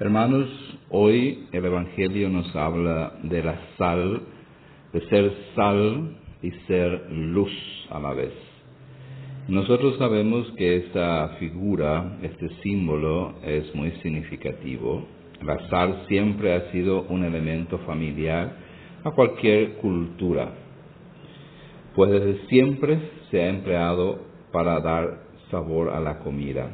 Hermanos, hoy el Evangelio nos habla de la sal, de ser sal y ser luz a la vez. Nosotros sabemos que esta figura, este símbolo es muy significativo. La sal siempre ha sido un elemento familiar a cualquier cultura, pues desde siempre se ha empleado para dar sabor a la comida.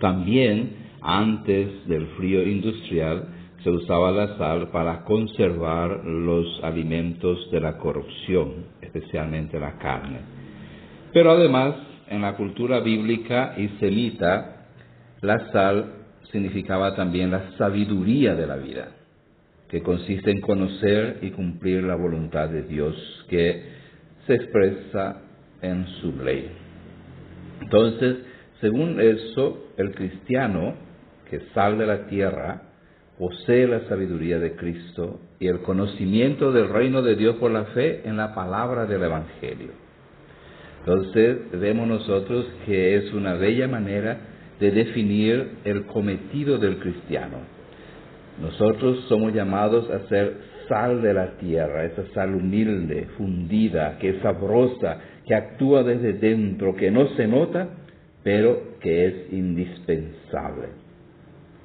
También antes del frío industrial se usaba la sal para conservar los alimentos de la corrupción, especialmente la carne. Pero además, en la cultura bíblica y semita, la sal significaba también la sabiduría de la vida, que consiste en conocer y cumplir la voluntad de Dios que se expresa en su ley. Entonces, según eso, el cristiano que sal de la tierra posee la sabiduría de Cristo y el conocimiento del reino de Dios por la fe en la palabra del Evangelio. Entonces vemos nosotros que es una bella manera de definir el cometido del cristiano. Nosotros somos llamados a ser sal de la tierra, esa sal humilde, fundida, que es sabrosa, que actúa desde dentro, que no se nota, pero que es indispensable.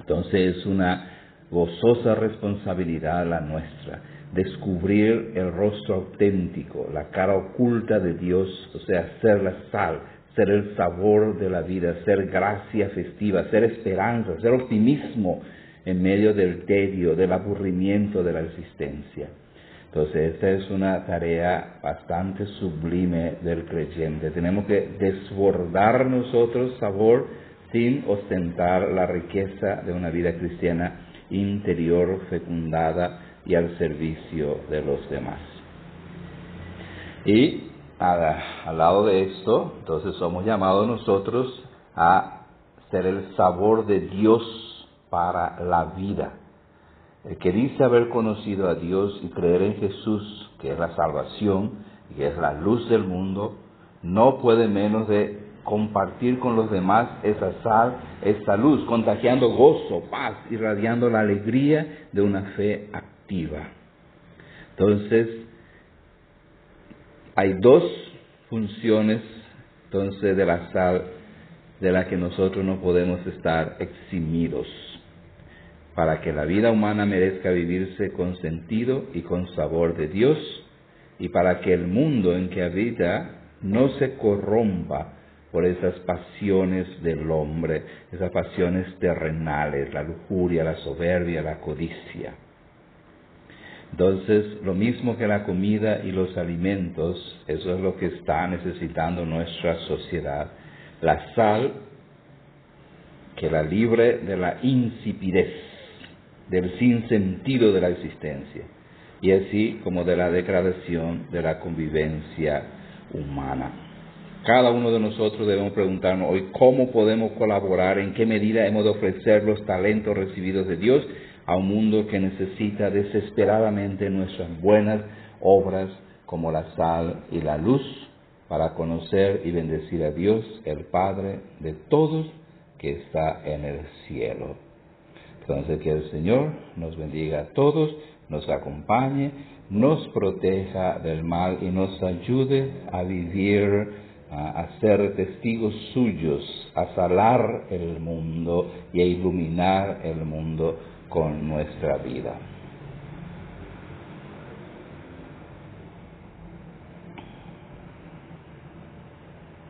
Entonces es una gozosa responsabilidad la nuestra, descubrir el rostro auténtico, la cara oculta de Dios, o sea, ser la sal, ser el sabor de la vida, ser gracia festiva, ser esperanza, ser optimismo en medio del tedio, del aburrimiento de la existencia. Entonces, esta es una tarea bastante sublime del creyente. Tenemos que desbordar nosotros sabor sin ostentar la riqueza de una vida cristiana interior fecundada y al servicio de los demás. Y al lado de esto, entonces somos llamados nosotros a ser el sabor de Dios para la vida. El que dice haber conocido a Dios y creer en Jesús, que es la salvación y que es la luz del mundo, no puede menos de compartir con los demás esa sal, esa luz, contagiando gozo, paz, irradiando la alegría de una fe activa. Entonces, hay dos funciones entonces de la sal de la que nosotros no podemos estar eximidos para que la vida humana merezca vivirse con sentido y con sabor de Dios y para que el mundo en que habita no se corrompa por esas pasiones del hombre, esas pasiones terrenales, la lujuria, la soberbia, la codicia. Entonces, lo mismo que la comida y los alimentos, eso es lo que está necesitando nuestra sociedad. La sal que la libre de la insipidez del sinsentido de la existencia y así como de la degradación de la convivencia humana. Cada uno de nosotros debemos preguntarnos hoy cómo podemos colaborar, en qué medida hemos de ofrecer los talentos recibidos de Dios a un mundo que necesita desesperadamente nuestras buenas obras como la sal y la luz para conocer y bendecir a Dios, el Padre de todos que está en el cielo. Entonces que el Señor nos bendiga a todos, nos acompañe, nos proteja del mal y nos ayude a vivir, a, ser testigos suyos, a salar el mundo y a iluminar el mundo con nuestra vida.